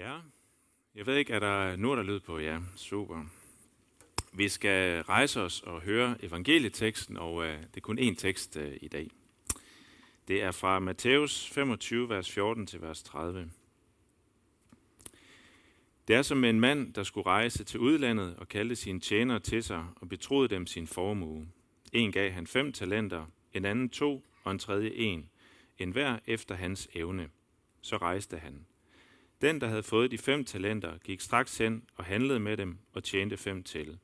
Ja, jeg ved ikke, er der nu er der lyd på? Ja, super. Vi skal rejse os og høre evangelieteksten, og uh, det er kun én tekst uh, i dag. Det er fra Matthæus 25, vers 14 til vers 30. Det er som en mand, der skulle rejse til udlandet og kaldte sine tjenere til sig og betroede dem sin formue. En gav han fem talenter, en anden to og en tredje en, en hver efter hans evne. Så rejste han. Den, der havde fået de fem talenter, gik straks hen og handlede med dem og tjente fem til.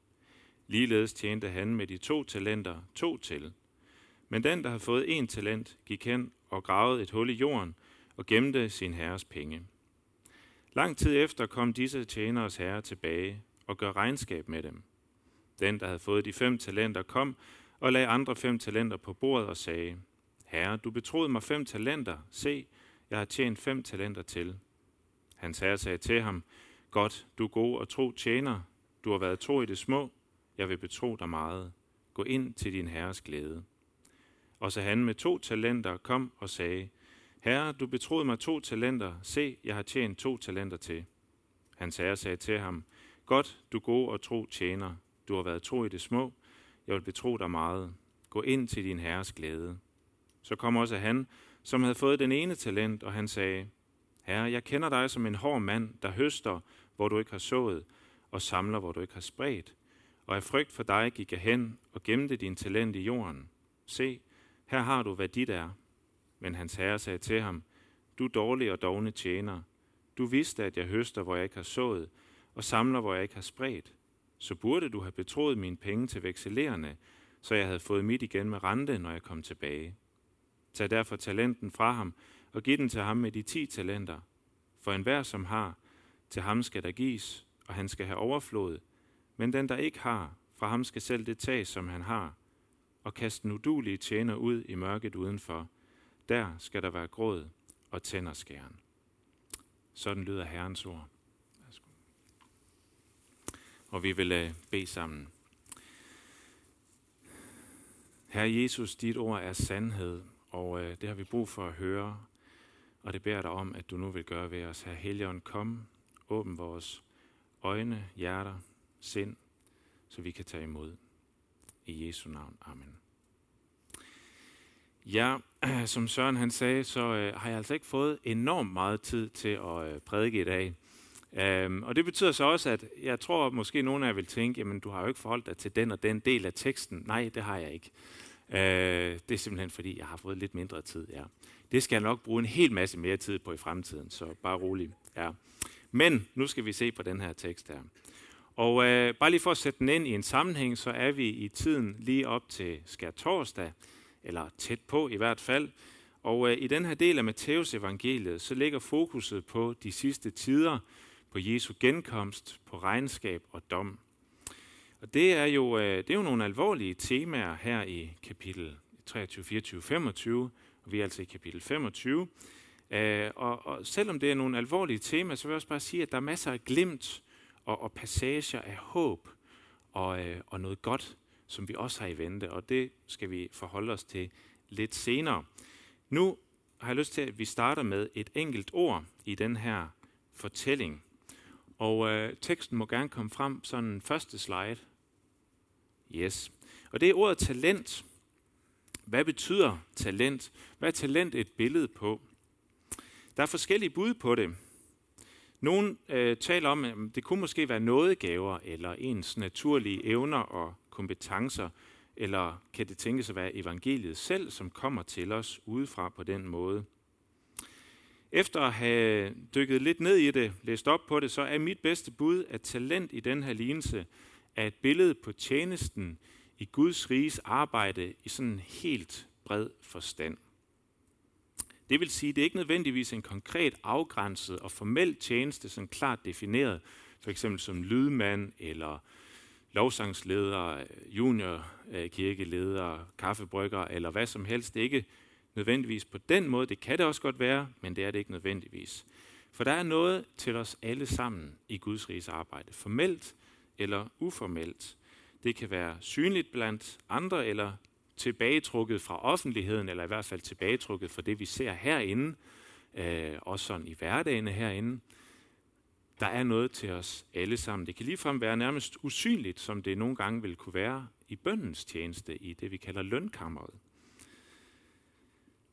Ligeledes tjente han med de to talenter to til. Men den, der havde fået en talent, gik hen og gravede et hul i jorden og gemte sin herres penge. Lang tid efter kom disse tjeneres herre tilbage og gør regnskab med dem. Den, der havde fået de fem talenter, kom og lagde andre fem talenter på bordet og sagde, Herre, du betroede mig fem talenter. Se, jeg har tjent fem talenter til. Hans herre sagde til ham, Godt, du god og tro tjener. Du har været tro i det små. Jeg vil betro dig meget. Gå ind til din herres glæde. Og så han med to talenter kom og sagde, Herre, du betroede mig to talenter. Se, jeg har tjent to talenter til. Hans herre sagde til ham, Godt, du god og tro tjener. Du har været tro i det små. Jeg vil betro dig meget. Gå ind til din herres glæde. Så kom også han, som havde fået den ene talent, og han sagde, Herre, jeg kender dig som en hård mand, der høster, hvor du ikke har sået, og samler, hvor du ikke har spredt. Og af frygt for dig gik jeg hen og gemte din talent i jorden. Se, her har du, hvad dit er. Men hans herre sagde til ham, du dårlig og dogne tjener. Du vidste, at jeg høster, hvor jeg ikke har sået, og samler, hvor jeg ikke har spredt. Så burde du have betroet mine penge til vekselerende, så jeg havde fået mit igen med rente, når jeg kom tilbage. Tag derfor talenten fra ham, og giv den til ham med de ti talenter. For enhver, som har, til ham skal der gives, og han skal have overflod. Men den, der ikke har, fra ham skal selv det tag, som han har. Og kast den udulige tjener ud i mørket udenfor. Der skal der være gråd og tænderskæren. Sådan lyder Herrens ord. Og vi vil øh, bede sammen. Herre Jesus, dit ord er sandhed, og øh, det har vi brug for at høre. Og det beder dig om, at du nu vil gøre ved os. Herre Helligånd, kom, åbn vores øjne, hjerter, sind, så vi kan tage imod. I Jesu navn. Amen. Ja, som Søren han sagde, så øh, har jeg altså ikke fået enormt meget tid til at øh, prædike i dag. Øhm, og det betyder så også, at jeg tror måske nogen af jer vil tænke, jamen du har jo ikke forholdt dig til den og den del af teksten. Nej, det har jeg ikke. Øh, det er simpelthen fordi, jeg har fået lidt mindre tid. Ja. Det skal jeg nok bruge en hel masse mere tid på i fremtiden, så bare rolig. Ja. Men nu skal vi se på den her tekst her. Og øh, bare lige for at sætte den ind i en sammenhæng, så er vi i tiden lige op til skær torsdag, eller tæt på i hvert fald. Og øh, i den her del af Matteus evangeliet, så ligger fokuset på de sidste tider, på Jesu genkomst, på regnskab og dom. Og det er jo, øh, det er jo nogle alvorlige temaer her i kapitel 23, 24, 25, vi er altså i kapitel 25. Øh, og, og selvom det er nogle alvorlige temaer, så vil jeg også bare sige, at der er masser af glimt og, og passager af håb og, øh, og noget godt, som vi også har i vente, og det skal vi forholde os til lidt senere. Nu har jeg lyst til, at vi starter med et enkelt ord i den her fortælling. Og øh, teksten må gerne komme frem, sådan første slide. Yes. Og det er ordet talent. Hvad betyder talent? Hvad er talent et billede på? Der er forskellige bud på det. Nogle øh, taler om, at det kunne måske være nådegaver, eller ens naturlige evner og kompetencer, eller kan det tænkes at være evangeliet selv, som kommer til os udefra på den måde. Efter at have dykket lidt ned i det, læst op på det, så er mit bedste bud, at talent i den her lignelse er et billede på tjenesten i Guds riges arbejde i sådan en helt bred forstand. Det vil sige, at det er ikke nødvendigvis en konkret afgrænset og formel tjeneste, som klart defineret, for eksempel som lydmand eller lovsangsleder, juniorkirkeleder, øh, kaffebrygger eller hvad som helst. Det er ikke nødvendigvis på den måde. Det kan det også godt være, men det er det ikke nødvendigvis. For der er noget til os alle sammen i Guds riges arbejde, formelt eller uformelt. Det kan være synligt blandt andre, eller tilbagetrukket fra offentligheden, eller i hvert fald tilbagetrukket fra det, vi ser herinde, øh, også sådan i hverdagen herinde. der er noget til os alle sammen. Det kan ligefrem være nærmest usynligt, som det nogle gange vil kunne være i bøndens tjeneste, i det vi kalder lønkammeret.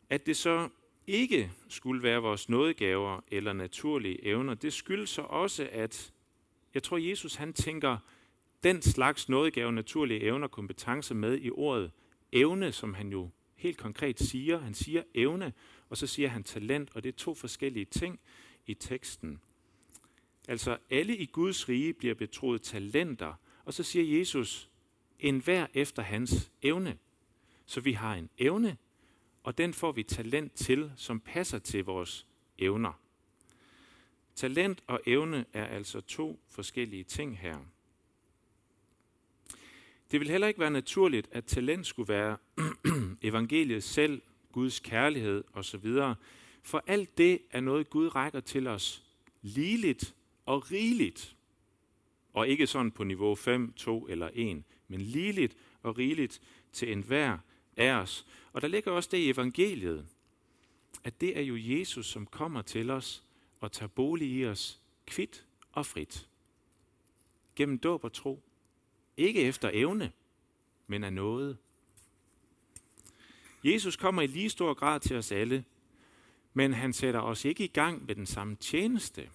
At det så ikke skulle være vores nådegaver eller naturlige evner, det skyldes så også, at jeg tror, Jesus han tænker den slags nådegave, naturlige evner, kompetencer med i ordet evne, som han jo helt konkret siger. Han siger evne, og så siger han talent, og det er to forskellige ting i teksten. Altså alle i Guds rige bliver betroet talenter, og så siger Jesus, en hver efter hans evne. Så vi har en evne, og den får vi talent til, som passer til vores evner. Talent og evne er altså to forskellige ting her. Det vil heller ikke være naturligt, at talent skulle være evangeliet selv, Guds kærlighed osv. For alt det er noget, Gud rækker til os ligeligt og rigeligt. Og ikke sådan på niveau 5, 2 eller 1, men ligeligt og rigeligt til enhver af os. Og der ligger også det i evangeliet, at det er jo Jesus, som kommer til os og tager bolig i os kvidt og frit. Gennem dåb og tro. Ikke efter evne, men af noget. Jesus kommer i lige stor grad til os alle, men han sætter os ikke i gang med den samme tjeneste,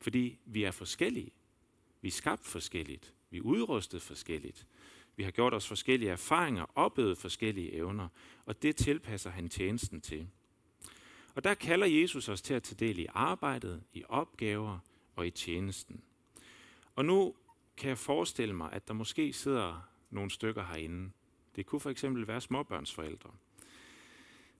fordi vi er forskellige. Vi er skabt forskelligt. Vi er udrustet forskelligt. Vi har gjort os forskellige erfaringer, opøvet forskellige evner, og det tilpasser han tjenesten til. Og der kalder Jesus os til at tage del i arbejdet, i opgaver og i tjenesten. Og nu kan jeg forestille mig, at der måske sidder nogle stykker herinde. Det kunne for eksempel være småbørnsforældre.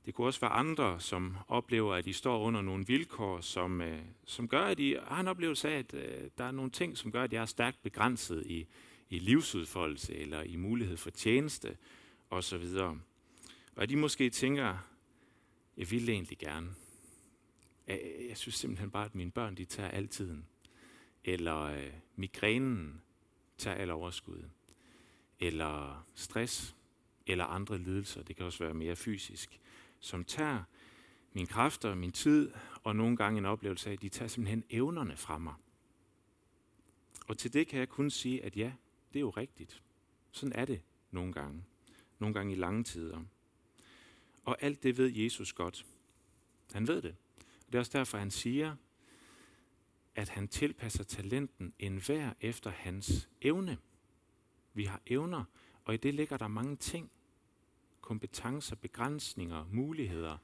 Det kunne også være andre, som oplever, at de står under nogle vilkår, som, øh, som gør, at de har en oplevelse af, at øh, der er nogle ting, som gør, at jeg er stærkt begrænset i, i livsudfoldelse eller i mulighed for tjeneste osv. Og at de måske tænker, jeg vil egentlig gerne. Jeg, jeg synes simpelthen bare, at mine børn de tager al tiden. Eller øh, migrænen tager al overskud. Eller stress. Eller andre lidelser. Det kan også være mere fysisk. Som tager mine kræfter, min tid, og nogle gange en oplevelse af, at de tager simpelthen evnerne fra mig. Og til det kan jeg kun sige, at ja, det er jo rigtigt. Sådan er det nogle gange. Nogle gange i lange tider. Og alt det ved Jesus godt. Han ved det. Det er også derfor, han siger, at han tilpasser talenten enhver efter hans evne. Vi har evner, og i det ligger der mange ting. Kompetencer, begrænsninger, muligheder.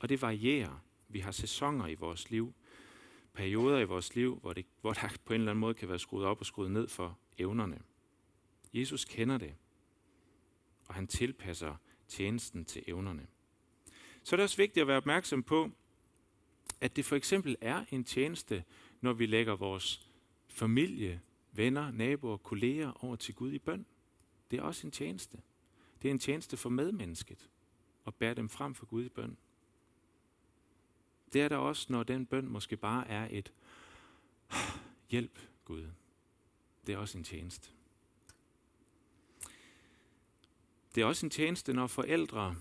Og det varierer. Vi har sæsoner i vores liv. Perioder i vores liv, hvor, det, hvor der på en eller anden måde kan være skruet op og skruet ned for evnerne. Jesus kender det, og han tilpasser tjenesten til evnerne. Så er det også vigtigt at være opmærksom på, at det for eksempel er en tjeneste, når vi lægger vores familie, venner, naboer, kolleger over til Gud i bøn. Det er også en tjeneste. Det er en tjeneste for medmennesket at bære dem frem for Gud i bøn. Det er der også, når den bøn måske bare er et hjælp Gud. Det er også en tjeneste. Det er også en tjeneste, når forældre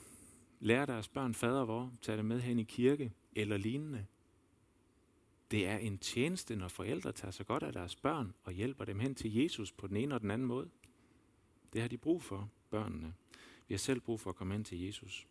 lærer deres børn fader vor, tager det med hen i kirke eller lignende. Det er en tjeneste, når forældre tager sig godt af deres børn og hjælper dem hen til Jesus på den ene og den anden måde. Det har de brug for, børnene. Vi har selv brug for at komme hen til Jesus.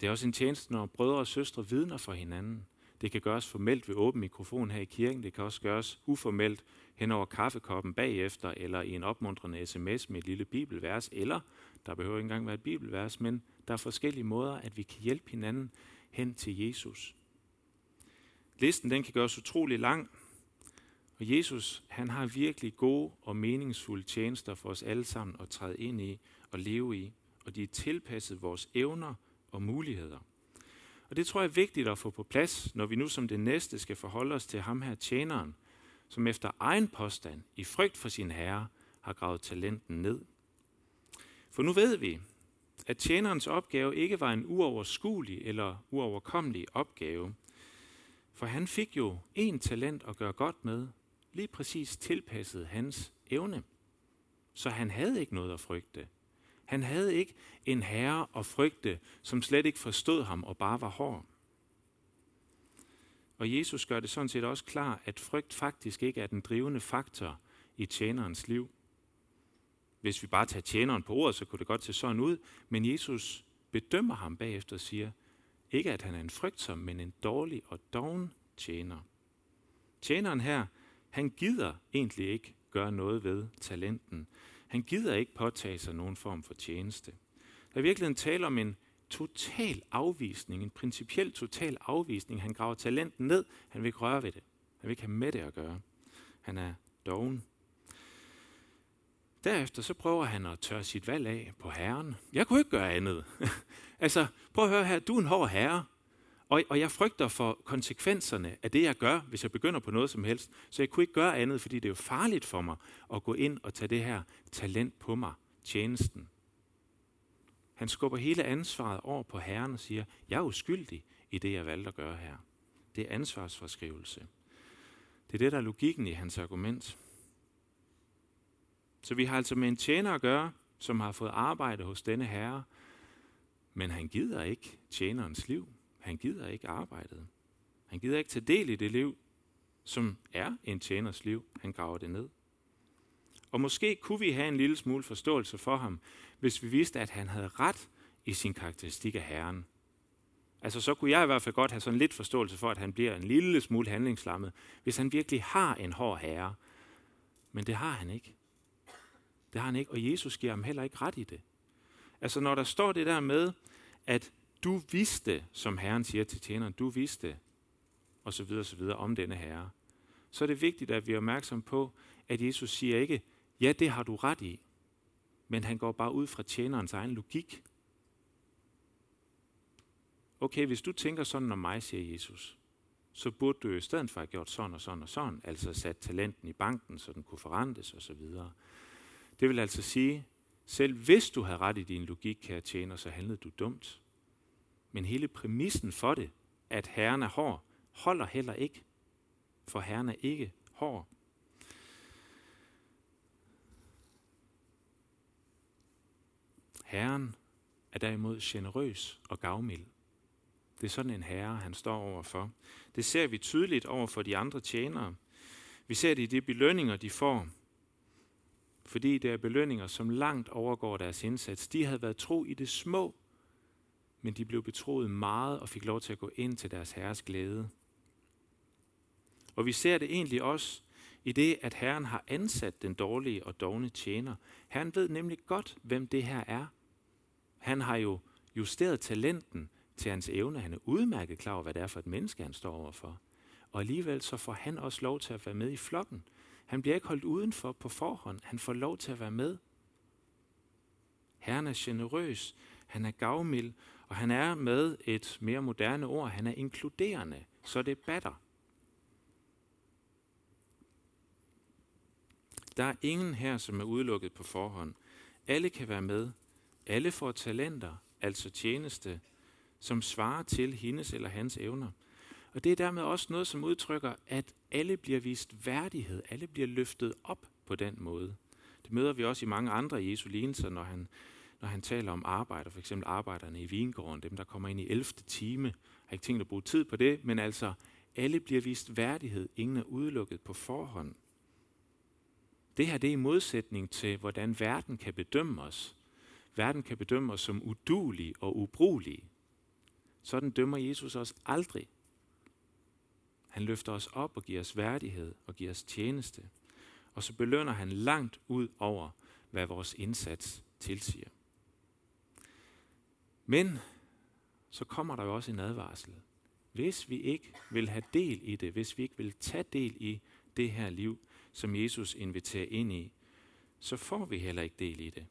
Det er også en tjeneste, når brødre og søstre vidner for hinanden. Det kan gøres formelt ved åben mikrofon her i kirken. Det kan også gøres uformelt hen over kaffekoppen bagefter, eller i en opmuntrende sms med et lille bibelvers, eller der behøver ikke engang være et bibelvers, men der er forskellige måder, at vi kan hjælpe hinanden hen til Jesus. Listen den kan gøres utrolig lang, og Jesus han har virkelig gode og meningsfulde tjenester for os alle sammen at træde ind i og leve i, og de er tilpasset vores evner og muligheder. Og det tror jeg er vigtigt at få på plads, når vi nu som det næste skal forholde os til ham her tjeneren, som efter egen påstand, i frygt for sin herre, har gravet talenten ned. For nu ved vi, at tjenerens opgave ikke var en uoverskuelig eller uoverkommelig opgave, for han fik jo en talent at gøre godt med, lige præcis tilpasset hans evne. Så han havde ikke noget at frygte. Han havde ikke en herre at frygte, som slet ikke forstod ham og bare var hård. Og Jesus gør det sådan set også klar, at frygt faktisk ikke er den drivende faktor i tjenerens liv. Hvis vi bare tager tjeneren på ordet, så kunne det godt se sådan ud, men Jesus bedømmer ham bagefter og siger, ikke at han er en frygtsom, men en dårlig og doven tjener. Tjeneren her, han gider egentlig ikke gøre noget ved talenten. Han gider ikke påtage sig nogen form for tjeneste. Der er virkelig en tale om en total afvisning, en principiel total afvisning. Han graver talenten ned, han vil ikke røre ved det. Han vil ikke have med det at gøre. Han er doven. Derefter så prøver han at tørre sit valg af på herren. Jeg kunne ikke gøre andet. altså, prøv at høre her, du er en hård herre, og, og jeg frygter for konsekvenserne af det, jeg gør, hvis jeg begynder på noget som helst. Så jeg kunne ikke gøre andet, fordi det er jo farligt for mig at gå ind og tage det her talent på mig, tjenesten. Han skubber hele ansvaret over på Herren og siger, jeg er uskyldig i det, jeg valgte at gøre her. Det er ansvarsforskrivelse. Det er det, der er logikken i hans argument. Så vi har altså med en tjener at gøre, som har fået arbejde hos denne herre, men han gider ikke tjenerens liv. Han gider ikke arbejdet. Han gider ikke tage del i det liv, som er en tjeners liv. Han graver det ned. Og måske kunne vi have en lille smule forståelse for ham, hvis vi vidste, at han havde ret i sin karakteristik af Herren. Altså så kunne jeg i hvert fald godt have sådan lidt forståelse for, at han bliver en lille smule handlingslammet, hvis han virkelig har en hård herre. Men det har han ikke. Det har han ikke, og Jesus giver ham heller ikke ret i det. Altså når der står det der med, at du vidste, som Herren siger til tjeneren, du vidste, og så videre, så videre om denne herre, så er det vigtigt, at vi er opmærksom på, at Jesus siger ikke, ja, det har du ret i, men han går bare ud fra tjenerens egen logik. Okay, hvis du tænker sådan om mig, siger Jesus, så burde du i stedet for have gjort sådan og sådan og sådan, altså sat talenten i banken, så den kunne forrentes osv. Det vil altså sige, selv hvis du havde ret i din logik, kære tjener, så handlede du dumt. Men hele præmissen for det, at herren er hård, holder heller ikke. For herren er ikke hård. Herren er derimod generøs og gavmild. Det er sådan en herre, han står overfor. Det ser vi tydeligt over for de andre tjenere. Vi ser det i de belønninger, de får. Fordi det er belønninger, som langt overgår deres indsats. De havde været tro i det små, men de blev betroet meget og fik lov til at gå ind til deres herres glæde. Og vi ser det egentlig også i det, at Herren har ansat den dårlige og dogne tjener. Herren ved nemlig godt, hvem det her er. Han har jo justeret talenten til hans evne. Han er udmærket klar over, hvad det er for et menneske, han står overfor. Og alligevel så får han også lov til at være med i flokken. Han bliver ikke holdt udenfor på forhånd. Han får lov til at være med. Herren er generøs, han er gavmild, og han er med et mere moderne ord, han er inkluderende, så det batter. Der er ingen her, som er udelukket på forhånd. Alle kan være med. Alle får talenter, altså tjeneste, som svarer til hendes eller hans evner. Og det er dermed også noget, som udtrykker, at alle bliver vist værdighed. Alle bliver løftet op på den måde. Det møder vi også i mange andre Jesu lignelser, når han når han taler om arbejder, for eksempel arbejderne i vingården, dem der kommer ind i 11. time. Jeg har ikke tænkt at bruge tid på det, men altså, alle bliver vist værdighed. Ingen er udelukket på forhånd. Det her det er i modsætning til, hvordan verden kan bedømme os. Verden kan bedømme os som udulige og ubrugelige. Sådan dømmer Jesus os aldrig. Han løfter os op og giver os værdighed og giver os tjeneste. Og så belønner han langt ud over, hvad vores indsats tilsiger. Men så kommer der jo også en advarsel. Hvis vi ikke vil have del i det, hvis vi ikke vil tage del i det her liv, som Jesus inviterer ind i, så får vi heller ikke del i det.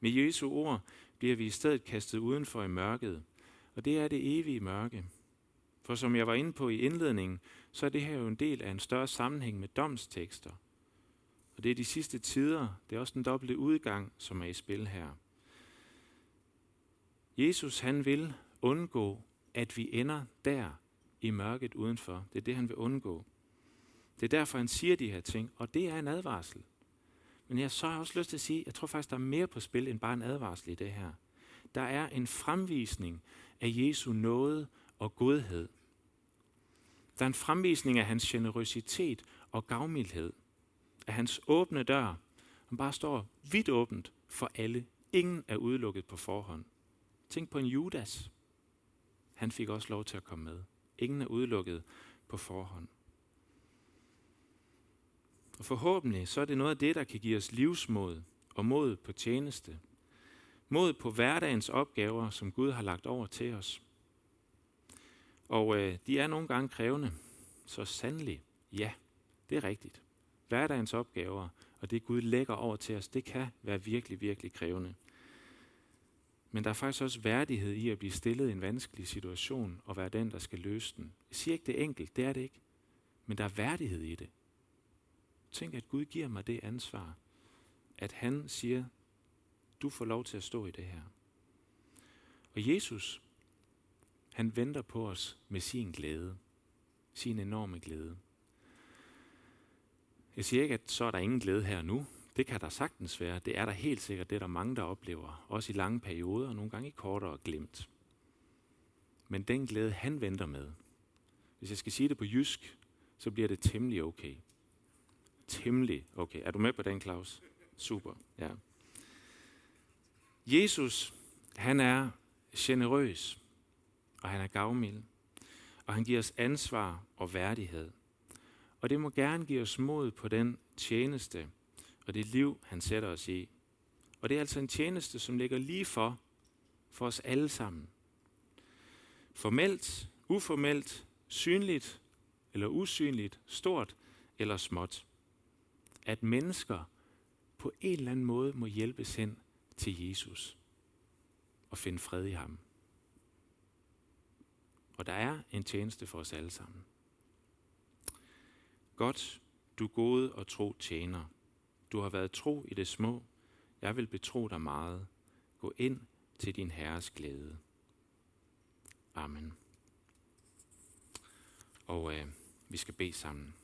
Med Jesu ord bliver vi i stedet kastet udenfor i mørket, og det er det evige mørke. For som jeg var inde på i indledningen, så er det her jo en del af en større sammenhæng med domstekster. Og det er de sidste tider, det er også den dobbelte udgang, som er i spil her. Jesus han vil undgå, at vi ender der i mørket udenfor. Det er det, han vil undgå. Det er derfor, han siger de her ting, og det er en advarsel. Men jeg så har også lyst til at sige, jeg tror faktisk, der er mere på spil end bare en advarsel i det her. Der er en fremvisning af Jesu nåde og godhed. Der er en fremvisning af hans generøsitet og gavmildhed. Af hans åbne dør, som bare står vidt åbent for alle. Ingen er udelukket på forhånd. Tænk på en Judas. Han fik også lov til at komme med. Ingen er udelukket på forhånd. Og forhåbentlig så er det noget af det, der kan give os livsmod og mod på tjeneste. Mod på hverdagens opgaver, som Gud har lagt over til os. Og øh, de er nogle gange krævende. Så sandelig, ja, det er rigtigt. Hverdagens opgaver og det Gud lægger over til os, det kan være virkelig, virkelig krævende. Men der er faktisk også værdighed i at blive stillet i en vanskelig situation og være den, der skal løse den. Jeg siger ikke, det er enkelt, det er det ikke. Men der er værdighed i det. Tænk, at Gud giver mig det ansvar, at han siger, du får lov til at stå i det her. Og Jesus, han venter på os med sin glæde, sin enorme glæde. Jeg siger ikke, at så er der ingen glæde her nu. Det kan der sagtens være. Det er der helt sikkert. Det er der mange, der oplever. Også i lange perioder, og nogle gange i kortere glemt. Men den glæde, han venter med, hvis jeg skal sige det på jysk, så bliver det temmelig okay. Temmelig okay. Er du med på den, Claus? Super, ja. Jesus, han er generøs, og han er gavmild, og han giver os ansvar og værdighed. Og det må gerne give os mod på den tjeneste og det liv, han sætter os i. Og det er altså en tjeneste, som ligger lige for, for os alle sammen. Formelt, uformelt, synligt eller usynligt, stort eller småt. At mennesker på en eller anden måde må hjælpes hen til Jesus og finde fred i ham. Og der er en tjeneste for os alle sammen. Godt, du gode og tro tjener. Du har været tro i det små. Jeg vil betro dig meget. Gå ind til din Herres glæde. Amen. Og øh, vi skal bede sammen.